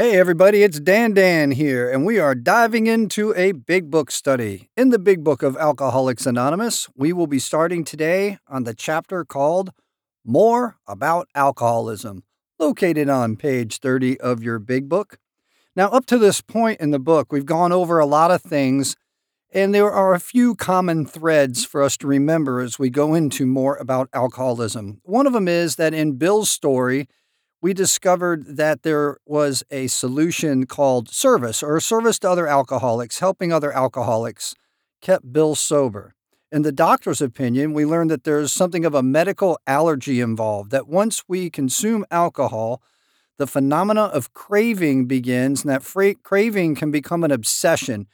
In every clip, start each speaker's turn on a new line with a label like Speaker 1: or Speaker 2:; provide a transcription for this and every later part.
Speaker 1: Hey, everybody, it's Dan Dan here, and we are diving into a big book study. In the big book of Alcoholics Anonymous, we will be starting today on the chapter called More About Alcoholism, located on page 30 of your big book. Now, up to this point in the book, we've gone over a lot of things, and there are a few common threads for us to remember as we go into more about alcoholism. One of them is that in Bill's story, we discovered that there was a solution called service or service to other alcoholics, helping other alcoholics, kept Bill sober. In the doctor's opinion, we learned that there's something of a medical allergy involved, that once we consume alcohol, the phenomena of craving begins, and that fra- craving can become an obsession.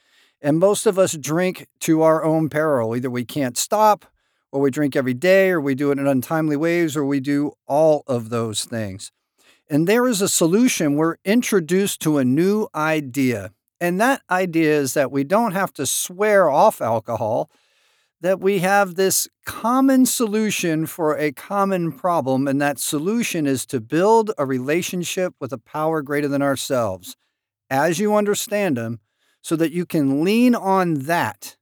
Speaker 1: And most of us drink to our own peril. Either we can't stop, or we drink every day, or we do it in untimely ways, or we do all of those things. And there is a solution. We're introduced to a new idea. And that idea is that we don't have to swear off alcohol, that we have this common solution for a common problem. And that solution is to build a relationship with a power greater than ourselves as you understand them, so that you can lean on that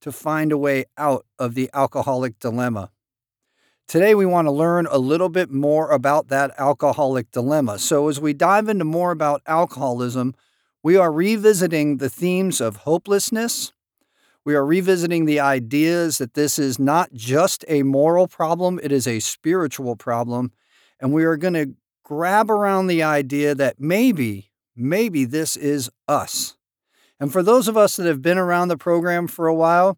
Speaker 1: to find a way out of the alcoholic dilemma. Today, we want to learn a little bit more about that alcoholic dilemma. So, as we dive into more about alcoholism, we are revisiting the themes of hopelessness. We are revisiting the ideas that this is not just a moral problem, it is a spiritual problem. And we are going to grab around the idea that maybe, maybe this is us. And for those of us that have been around the program for a while,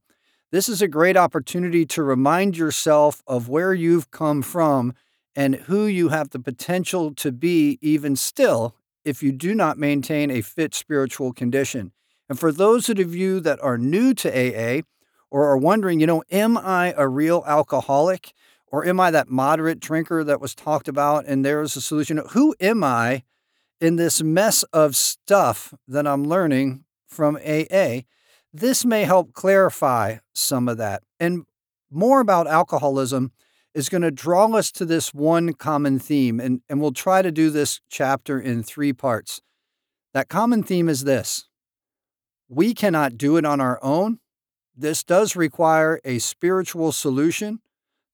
Speaker 1: this is a great opportunity to remind yourself of where you've come from and who you have the potential to be, even still, if you do not maintain a fit spiritual condition. And for those of you that are new to AA or are wondering, you know, am I a real alcoholic or am I that moderate drinker that was talked about and there's a solution? Who am I in this mess of stuff that I'm learning from AA? This may help clarify some of that. And more about alcoholism is going to draw us to this one common theme. And, and we'll try to do this chapter in three parts. That common theme is this we cannot do it on our own. This does require a spiritual solution,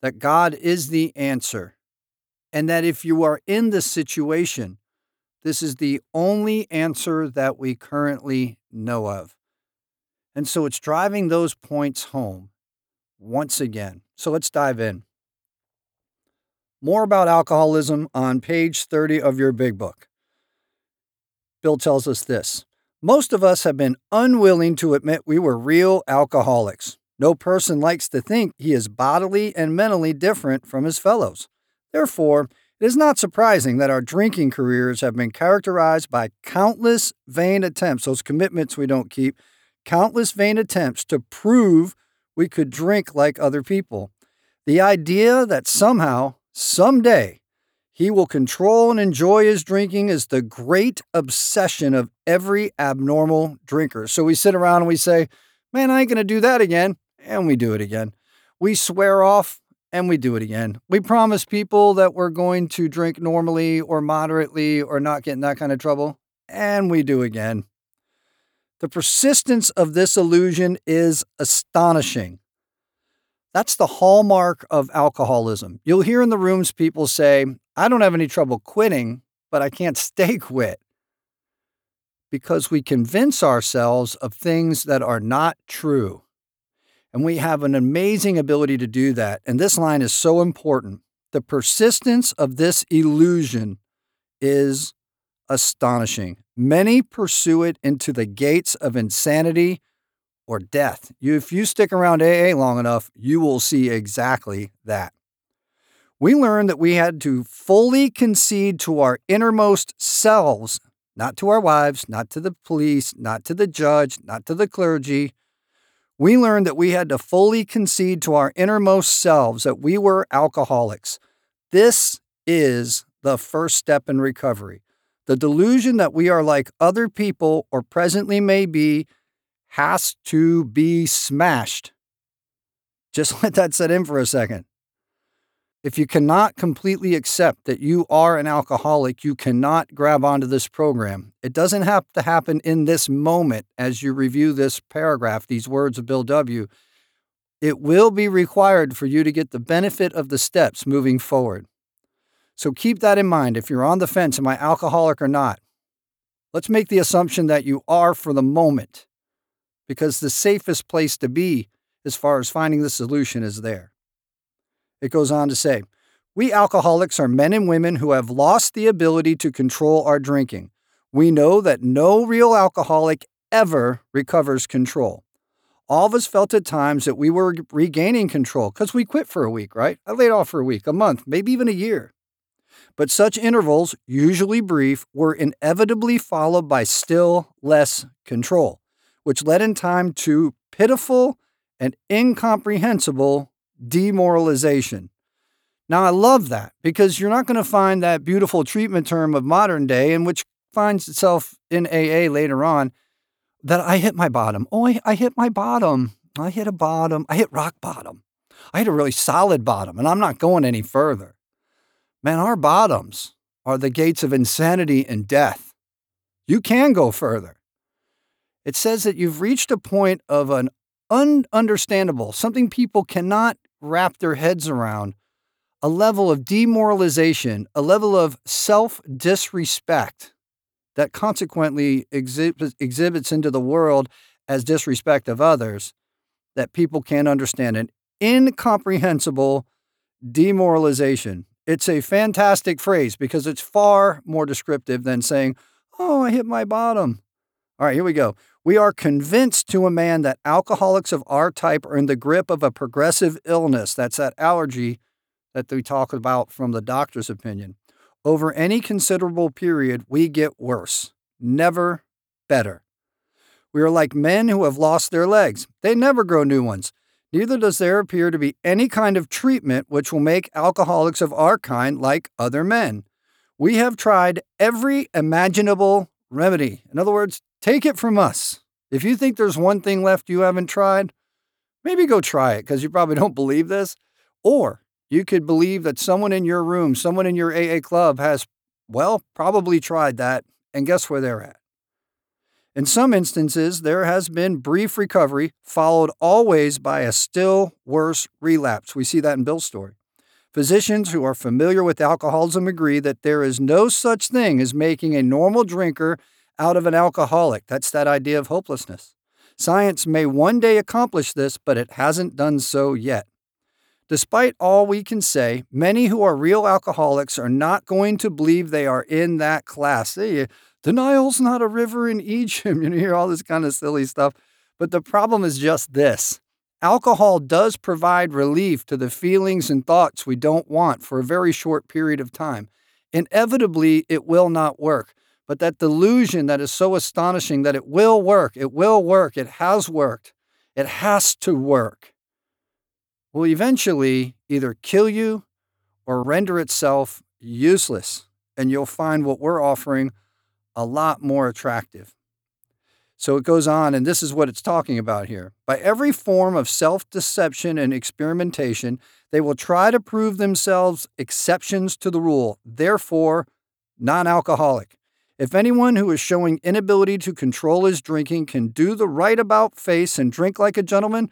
Speaker 1: that God is the answer. And that if you are in this situation, this is the only answer that we currently know of. And so it's driving those points home once again. So let's dive in. More about alcoholism on page 30 of your big book. Bill tells us this Most of us have been unwilling to admit we were real alcoholics. No person likes to think he is bodily and mentally different from his fellows. Therefore, it is not surprising that our drinking careers have been characterized by countless vain attempts, those commitments we don't keep, countless vain attempts to prove we could drink like other people. The idea that somehow, someday, he will control and enjoy his drinking is the great obsession of every abnormal drinker. So we sit around and we say, Man, I ain't going to do that again. And we do it again. We swear off and we do it again. We promise people that we're going to drink normally or moderately or not get in that kind of trouble. And we do again. The persistence of this illusion is astonishing. That's the hallmark of alcoholism. You'll hear in the rooms people say, I don't have any trouble quitting, but I can't stay quit. Because we convince ourselves of things that are not true. And we have an amazing ability to do that. And this line is so important. The persistence of this illusion is astonishing. Many pursue it into the gates of insanity or death. If you stick around AA long enough, you will see exactly that. We learned that we had to fully concede to our innermost selves, not to our wives, not to the police, not to the judge, not to the clergy. We learned that we had to fully concede to our innermost selves that we were alcoholics. This is the first step in recovery. The delusion that we are like other people or presently may be has to be smashed. Just let that set in for a second. If you cannot completely accept that you are an alcoholic, you cannot grab onto this program. It doesn't have to happen in this moment as you review this paragraph, these words of Bill W. It will be required for you to get the benefit of the steps moving forward. So keep that in mind if you're on the fence, am I alcoholic or not? Let's make the assumption that you are for the moment, because the safest place to be as far as finding the solution is there. It goes on to say, We alcoholics are men and women who have lost the ability to control our drinking. We know that no real alcoholic ever recovers control. All of us felt at times that we were regaining control because we quit for a week, right? I laid off for a week, a month, maybe even a year. But such intervals, usually brief, were inevitably followed by still less control, which led in time to pitiful and incomprehensible demoralization. Now, I love that because you're not going to find that beautiful treatment term of modern day, and which finds itself in AA later on, that I hit my bottom. Oh, I, I hit my bottom. I hit a bottom. I hit rock bottom. I hit a really solid bottom, and I'm not going any further. Man, our bottoms are the gates of insanity and death. You can go further. It says that you've reached a point of an ununderstandable, something people cannot wrap their heads around, a level of demoralization, a level of self disrespect that consequently exhibits, exhibits into the world as disrespect of others that people can't understand. An incomprehensible demoralization. It's a fantastic phrase because it's far more descriptive than saying, Oh, I hit my bottom. All right, here we go. We are convinced to a man that alcoholics of our type are in the grip of a progressive illness. That's that allergy that we talk about from the doctor's opinion. Over any considerable period, we get worse, never better. We are like men who have lost their legs. They never grow new ones. Neither does there appear to be any kind of treatment which will make alcoholics of our kind like other men. We have tried every imaginable remedy. In other words, Take it from us. If you think there's one thing left you haven't tried, maybe go try it because you probably don't believe this. Or you could believe that someone in your room, someone in your AA club has, well, probably tried that, and guess where they're at? In some instances, there has been brief recovery, followed always by a still worse relapse. We see that in Bill's story. Physicians who are familiar with alcoholism agree that there is no such thing as making a normal drinker out of an alcoholic. That's that idea of hopelessness. Science may one day accomplish this, but it hasn't done so yet. Despite all we can say, many who are real alcoholics are not going to believe they are in that class. The Nile's not a river in Egypt. You hear all this kind of silly stuff. But the problem is just this alcohol does provide relief to the feelings and thoughts we don't want for a very short period of time. Inevitably, it will not work but that delusion that is so astonishing that it will work, it will work, it has worked, it has to work, will eventually either kill you or render itself useless. And you'll find what we're offering a lot more attractive. So it goes on, and this is what it's talking about here. By every form of self deception and experimentation, they will try to prove themselves exceptions to the rule, therefore, non alcoholic. If anyone who is showing inability to control his drinking can do the right about face and drink like a gentleman,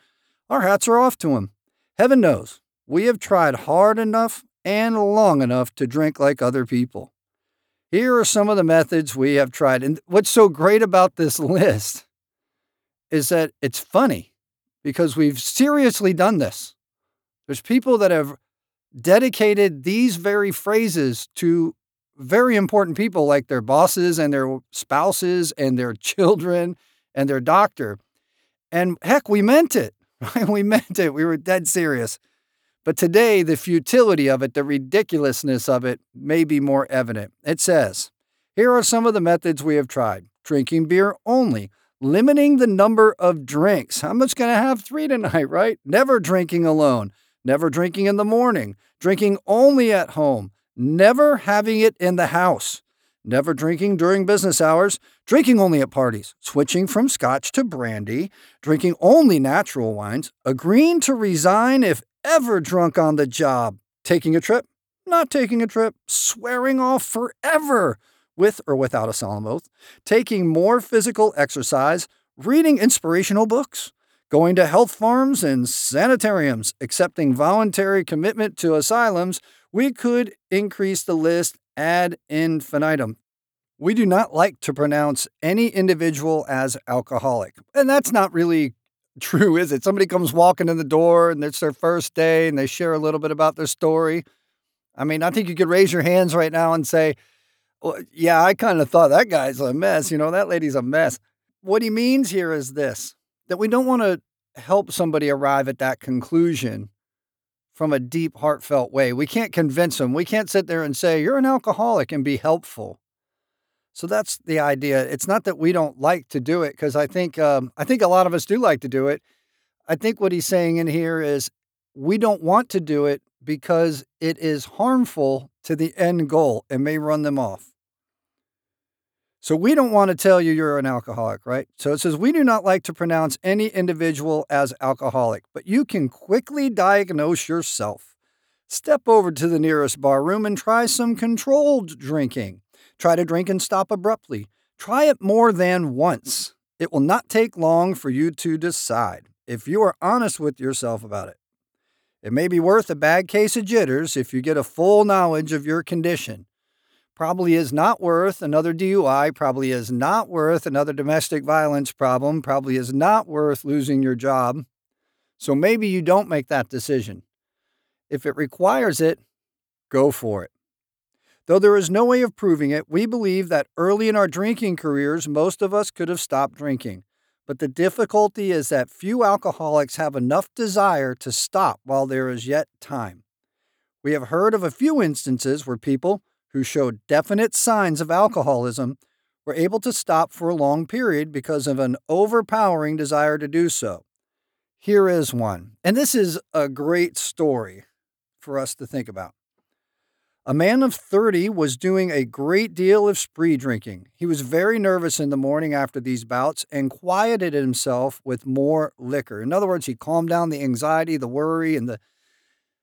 Speaker 1: our hats are off to him. Heaven knows, we have tried hard enough and long enough to drink like other people. Here are some of the methods we have tried. And what's so great about this list is that it's funny because we've seriously done this. There's people that have dedicated these very phrases to very important people like their bosses and their spouses and their children and their doctor. And heck, we meant it. We meant it. We were dead serious. But today, the futility of it, the ridiculousness of it, may be more evident. It says, Here are some of the methods we have tried. Drinking beer only, limiting the number of drinks. I'm just going to have? Three tonight, right? Never drinking alone, never drinking in the morning, drinking only at home, never having it in the house, never drinking during business hours, drinking only at parties, switching from scotch to brandy, drinking only natural wines, agreeing to resign if ever drunk on the job, taking a trip, not taking a trip, swearing off forever with or without a solemn oath, taking more physical exercise, reading inspirational books, going to health farms and sanitariums, accepting voluntary commitment to asylums, we could increase the list ad infinitum. We do not like to pronounce any individual as alcoholic. And that's not really true, is it? Somebody comes walking in the door and it's their first day and they share a little bit about their story. I mean, I think you could raise your hands right now and say, well, yeah, I kind of thought that guy's a mess. You know, that lady's a mess. What he means here is this that we don't want to help somebody arrive at that conclusion from a deep, heartfelt way. We can't convince them. We can't sit there and say, you're an alcoholic and be helpful. So that's the idea. It's not that we don't like to do it, because I think um, I think a lot of us do like to do it. I think what he's saying in here is we don't want to do it because it is harmful to the end goal and may run them off. So we don't want to tell you you're an alcoholic, right? So it says we do not like to pronounce any individual as alcoholic, but you can quickly diagnose yourself. Step over to the nearest bar room and try some controlled drinking. Try to drink and stop abruptly. Try it more than once. It will not take long for you to decide if you are honest with yourself about it. It may be worth a bad case of jitters if you get a full knowledge of your condition probably is not worth another DUI, probably is not worth another domestic violence problem, probably is not worth losing your job. So maybe you don't make that decision. If it requires it, go for it. Though there is no way of proving it, we believe that early in our drinking careers, most of us could have stopped drinking. But the difficulty is that few alcoholics have enough desire to stop while there is yet time. We have heard of a few instances where people, who showed definite signs of alcoholism were able to stop for a long period because of an overpowering desire to do so. Here is one, and this is a great story for us to think about. A man of 30 was doing a great deal of spree drinking. He was very nervous in the morning after these bouts and quieted himself with more liquor. In other words, he calmed down the anxiety, the worry, and the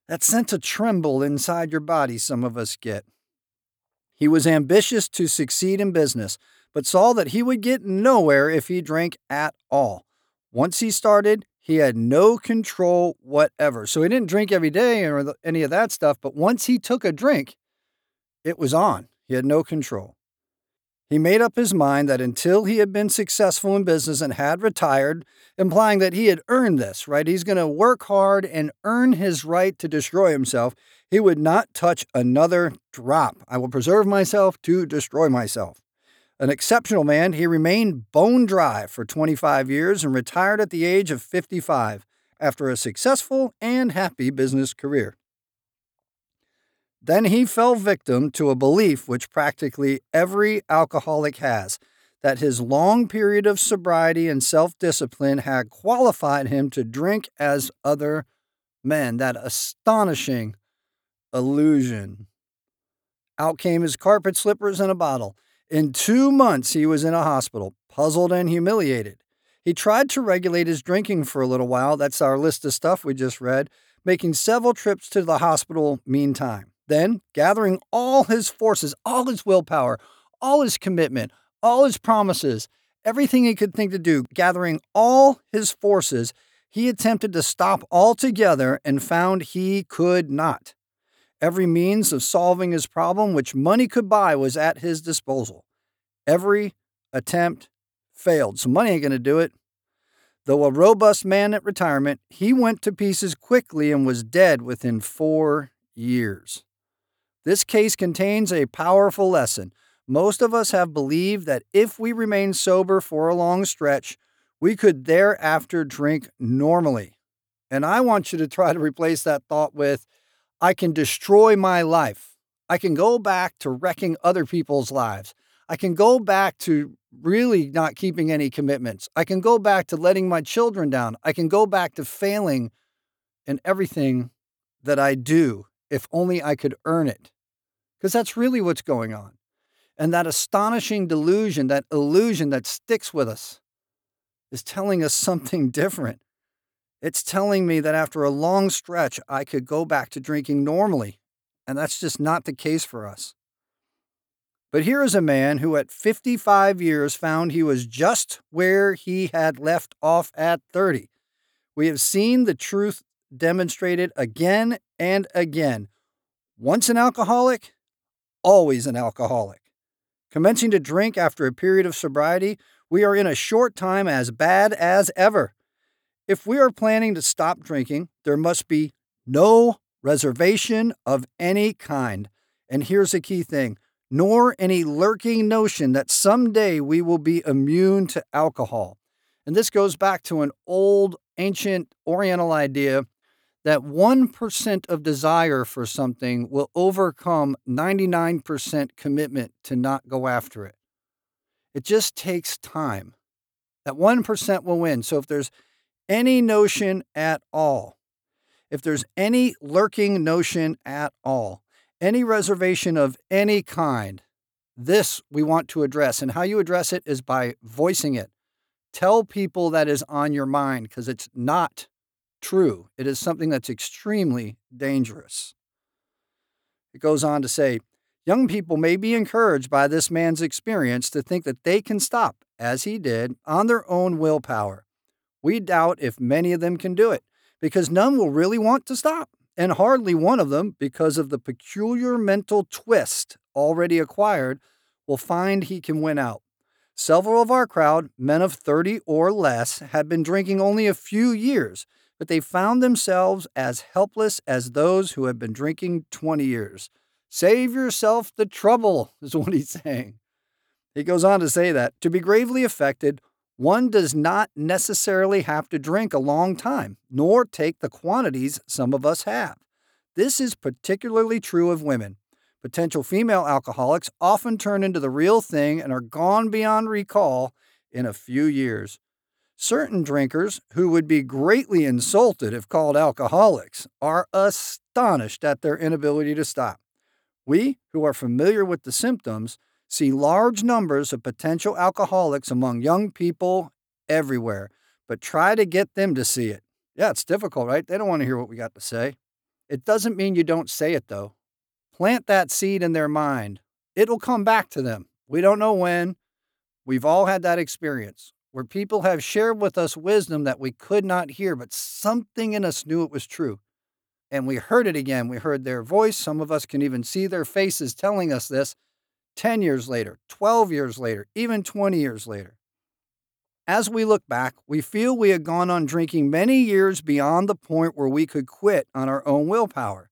Speaker 1: that sense of tremble inside your body some of us get. He was ambitious to succeed in business, but saw that he would get nowhere if he drank at all. Once he started, he had no control whatever. So he didn't drink every day or any of that stuff, but once he took a drink, it was on. He had no control. He made up his mind that until he had been successful in business and had retired, implying that he had earned this, right? He's going to work hard and earn his right to destroy himself. He would not touch another drop. I will preserve myself to destroy myself. An exceptional man, he remained bone dry for 25 years and retired at the age of 55 after a successful and happy business career. Then he fell victim to a belief which practically every alcoholic has that his long period of sobriety and self discipline had qualified him to drink as other men. That astonishing illusion. Out came his carpet slippers and a bottle. In two months, he was in a hospital, puzzled and humiliated. He tried to regulate his drinking for a little while. That's our list of stuff we just read, making several trips to the hospital meantime. Then, gathering all his forces, all his willpower, all his commitment, all his promises, everything he could think to do, gathering all his forces, he attempted to stop altogether and found he could not. Every means of solving his problem which money could buy was at his disposal. Every attempt failed, so money ain't going to do it. Though a robust man at retirement, he went to pieces quickly and was dead within four years. This case contains a powerful lesson. Most of us have believed that if we remain sober for a long stretch, we could thereafter drink normally. And I want you to try to replace that thought with I can destroy my life. I can go back to wrecking other people's lives. I can go back to really not keeping any commitments. I can go back to letting my children down. I can go back to failing in everything that I do if only I could earn it. Because that's really what's going on. And that astonishing delusion, that illusion that sticks with us, is telling us something different. It's telling me that after a long stretch, I could go back to drinking normally, and that's just not the case for us. But here is a man who, at 55 years, found he was just where he had left off at 30. We have seen the truth demonstrated again and again. Once an alcoholic, always an alcoholic. Commencing to drink after a period of sobriety, we are in a short time as bad as ever. If we are planning to stop drinking, there must be no reservation of any kind. And here's a key thing nor any lurking notion that someday we will be immune to alcohol. And this goes back to an old ancient Oriental idea that 1% of desire for something will overcome 99% commitment to not go after it. It just takes time. That 1% will win. So if there's any notion at all, if there's any lurking notion at all, any reservation of any kind, this we want to address. And how you address it is by voicing it. Tell people that is on your mind because it's not true. It is something that's extremely dangerous. It goes on to say young people may be encouraged by this man's experience to think that they can stop, as he did, on their own willpower. We doubt if many of them can do it because none will really want to stop and hardly one of them, because of the peculiar mental twist already acquired, will find he can win out. Several of our crowd, men of 30 or less, had been drinking only a few years, but they found themselves as helpless as those who had been drinking 20 years. Save yourself the trouble, is what he's saying. He goes on to say that to be gravely affected, one does not necessarily have to drink a long time, nor take the quantities some of us have. This is particularly true of women. Potential female alcoholics often turn into the real thing and are gone beyond recall in a few years. Certain drinkers, who would be greatly insulted if called alcoholics, are astonished at their inability to stop. We, who are familiar with the symptoms, see large numbers of potential alcoholics among young people everywhere, but try to get them to see it. Yeah, it's difficult, right? They don't want to hear what we got to say. It doesn't mean you don't say it, though. Plant that seed in their mind. It'll come back to them. We don't know when. We've all had that experience where people have shared with us wisdom that we could not hear, but something in us knew it was true. And we heard it again. We heard their voice. Some of us can even see their faces telling us this. 10 years later, 12 years later, even 20 years later. As we look back, we feel we had gone on drinking many years beyond the point where we could quit on our own willpower.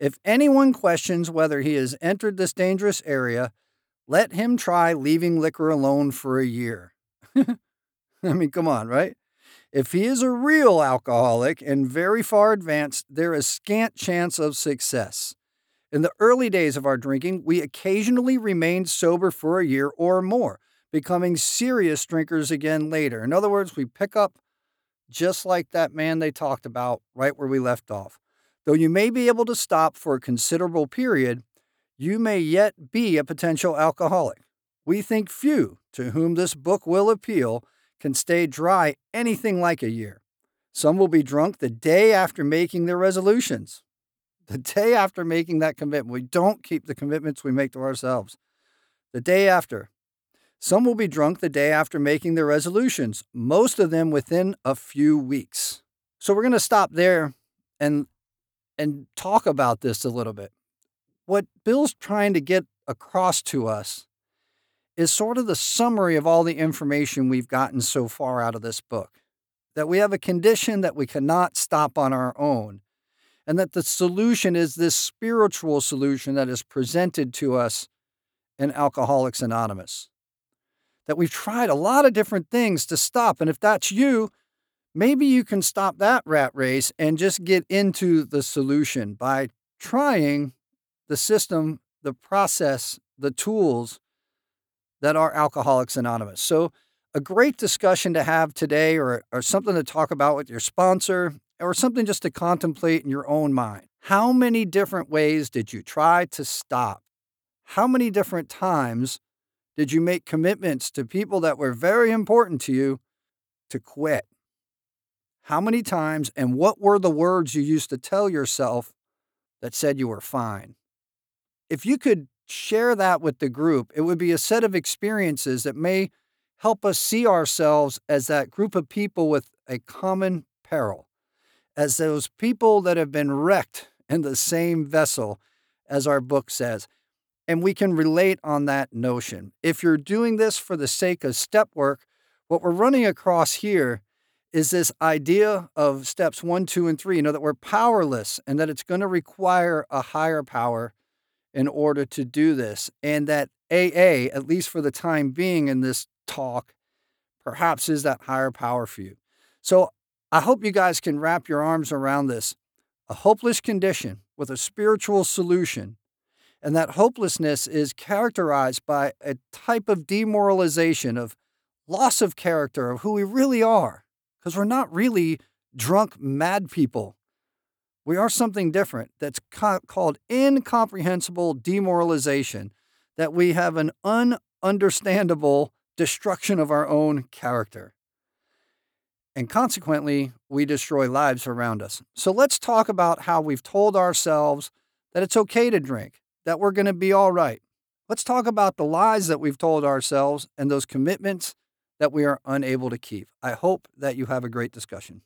Speaker 1: If anyone questions whether he has entered this dangerous area, let him try leaving liquor alone for a year. I mean, come on, right? If he is a real alcoholic and very far advanced, there is scant chance of success. In the early days of our drinking, we occasionally remained sober for a year or more, becoming serious drinkers again later. In other words, we pick up just like that man they talked about right where we left off. Though you may be able to stop for a considerable period, you may yet be a potential alcoholic. We think few to whom this book will appeal can stay dry anything like a year. Some will be drunk the day after making their resolutions the day after making that commitment. We don't keep the commitments we make to ourselves. The day after. Some will be drunk the day after making their resolutions, most of them within a few weeks. So we're going to stop there and and talk about this a little bit. What Bill's trying to get across to us is sort of the summary of all the information we've gotten so far out of this book. That we have a condition that we cannot stop on our own, and that the solution is this spiritual solution that is presented to us in Alcoholics Anonymous. That we've tried a lot of different things to stop. And if that's you, maybe you can stop that rat race and just get into the solution by trying the system, the process, the tools that are Alcoholics Anonymous. So, a great discussion to have today, or, or something to talk about with your sponsor, or something just to contemplate in your own mind. How many different ways did you try to stop? How many different times did you make commitments to people that were very important to you to quit? How many times and what were the words you used to tell yourself that said you were fine? If you could share that with the group, it would be a set of experiences that may help us see ourselves as that group of people with a common peril, as those people that have been wrecked in the same vessel, as our book says. And we can relate on that notion. If you're doing this for the sake of step work, what we're running across here is this idea of steps one, two, and three, you know, that we're powerless and that it's going to require a higher power in order to do this. And that AA, at least for the time being in this talk, perhaps is that higher power for you. So I hope you guys can wrap your arms around this a hopeless condition with a spiritual solution. And that hopelessness is characterized by a type of demoralization, of loss of character, of who we really are, because we're not really drunk, mad people. We are something different that's co- called incomprehensible demoralization, that we have an ununderstandable destruction of our own character. And consequently, we destroy lives around us. So let's talk about how we've told ourselves that it's okay to drink, that we're going to be all right. Let's talk about the lies that we've told ourselves and those commitments that we are unable to keep. I hope that you have a great discussion.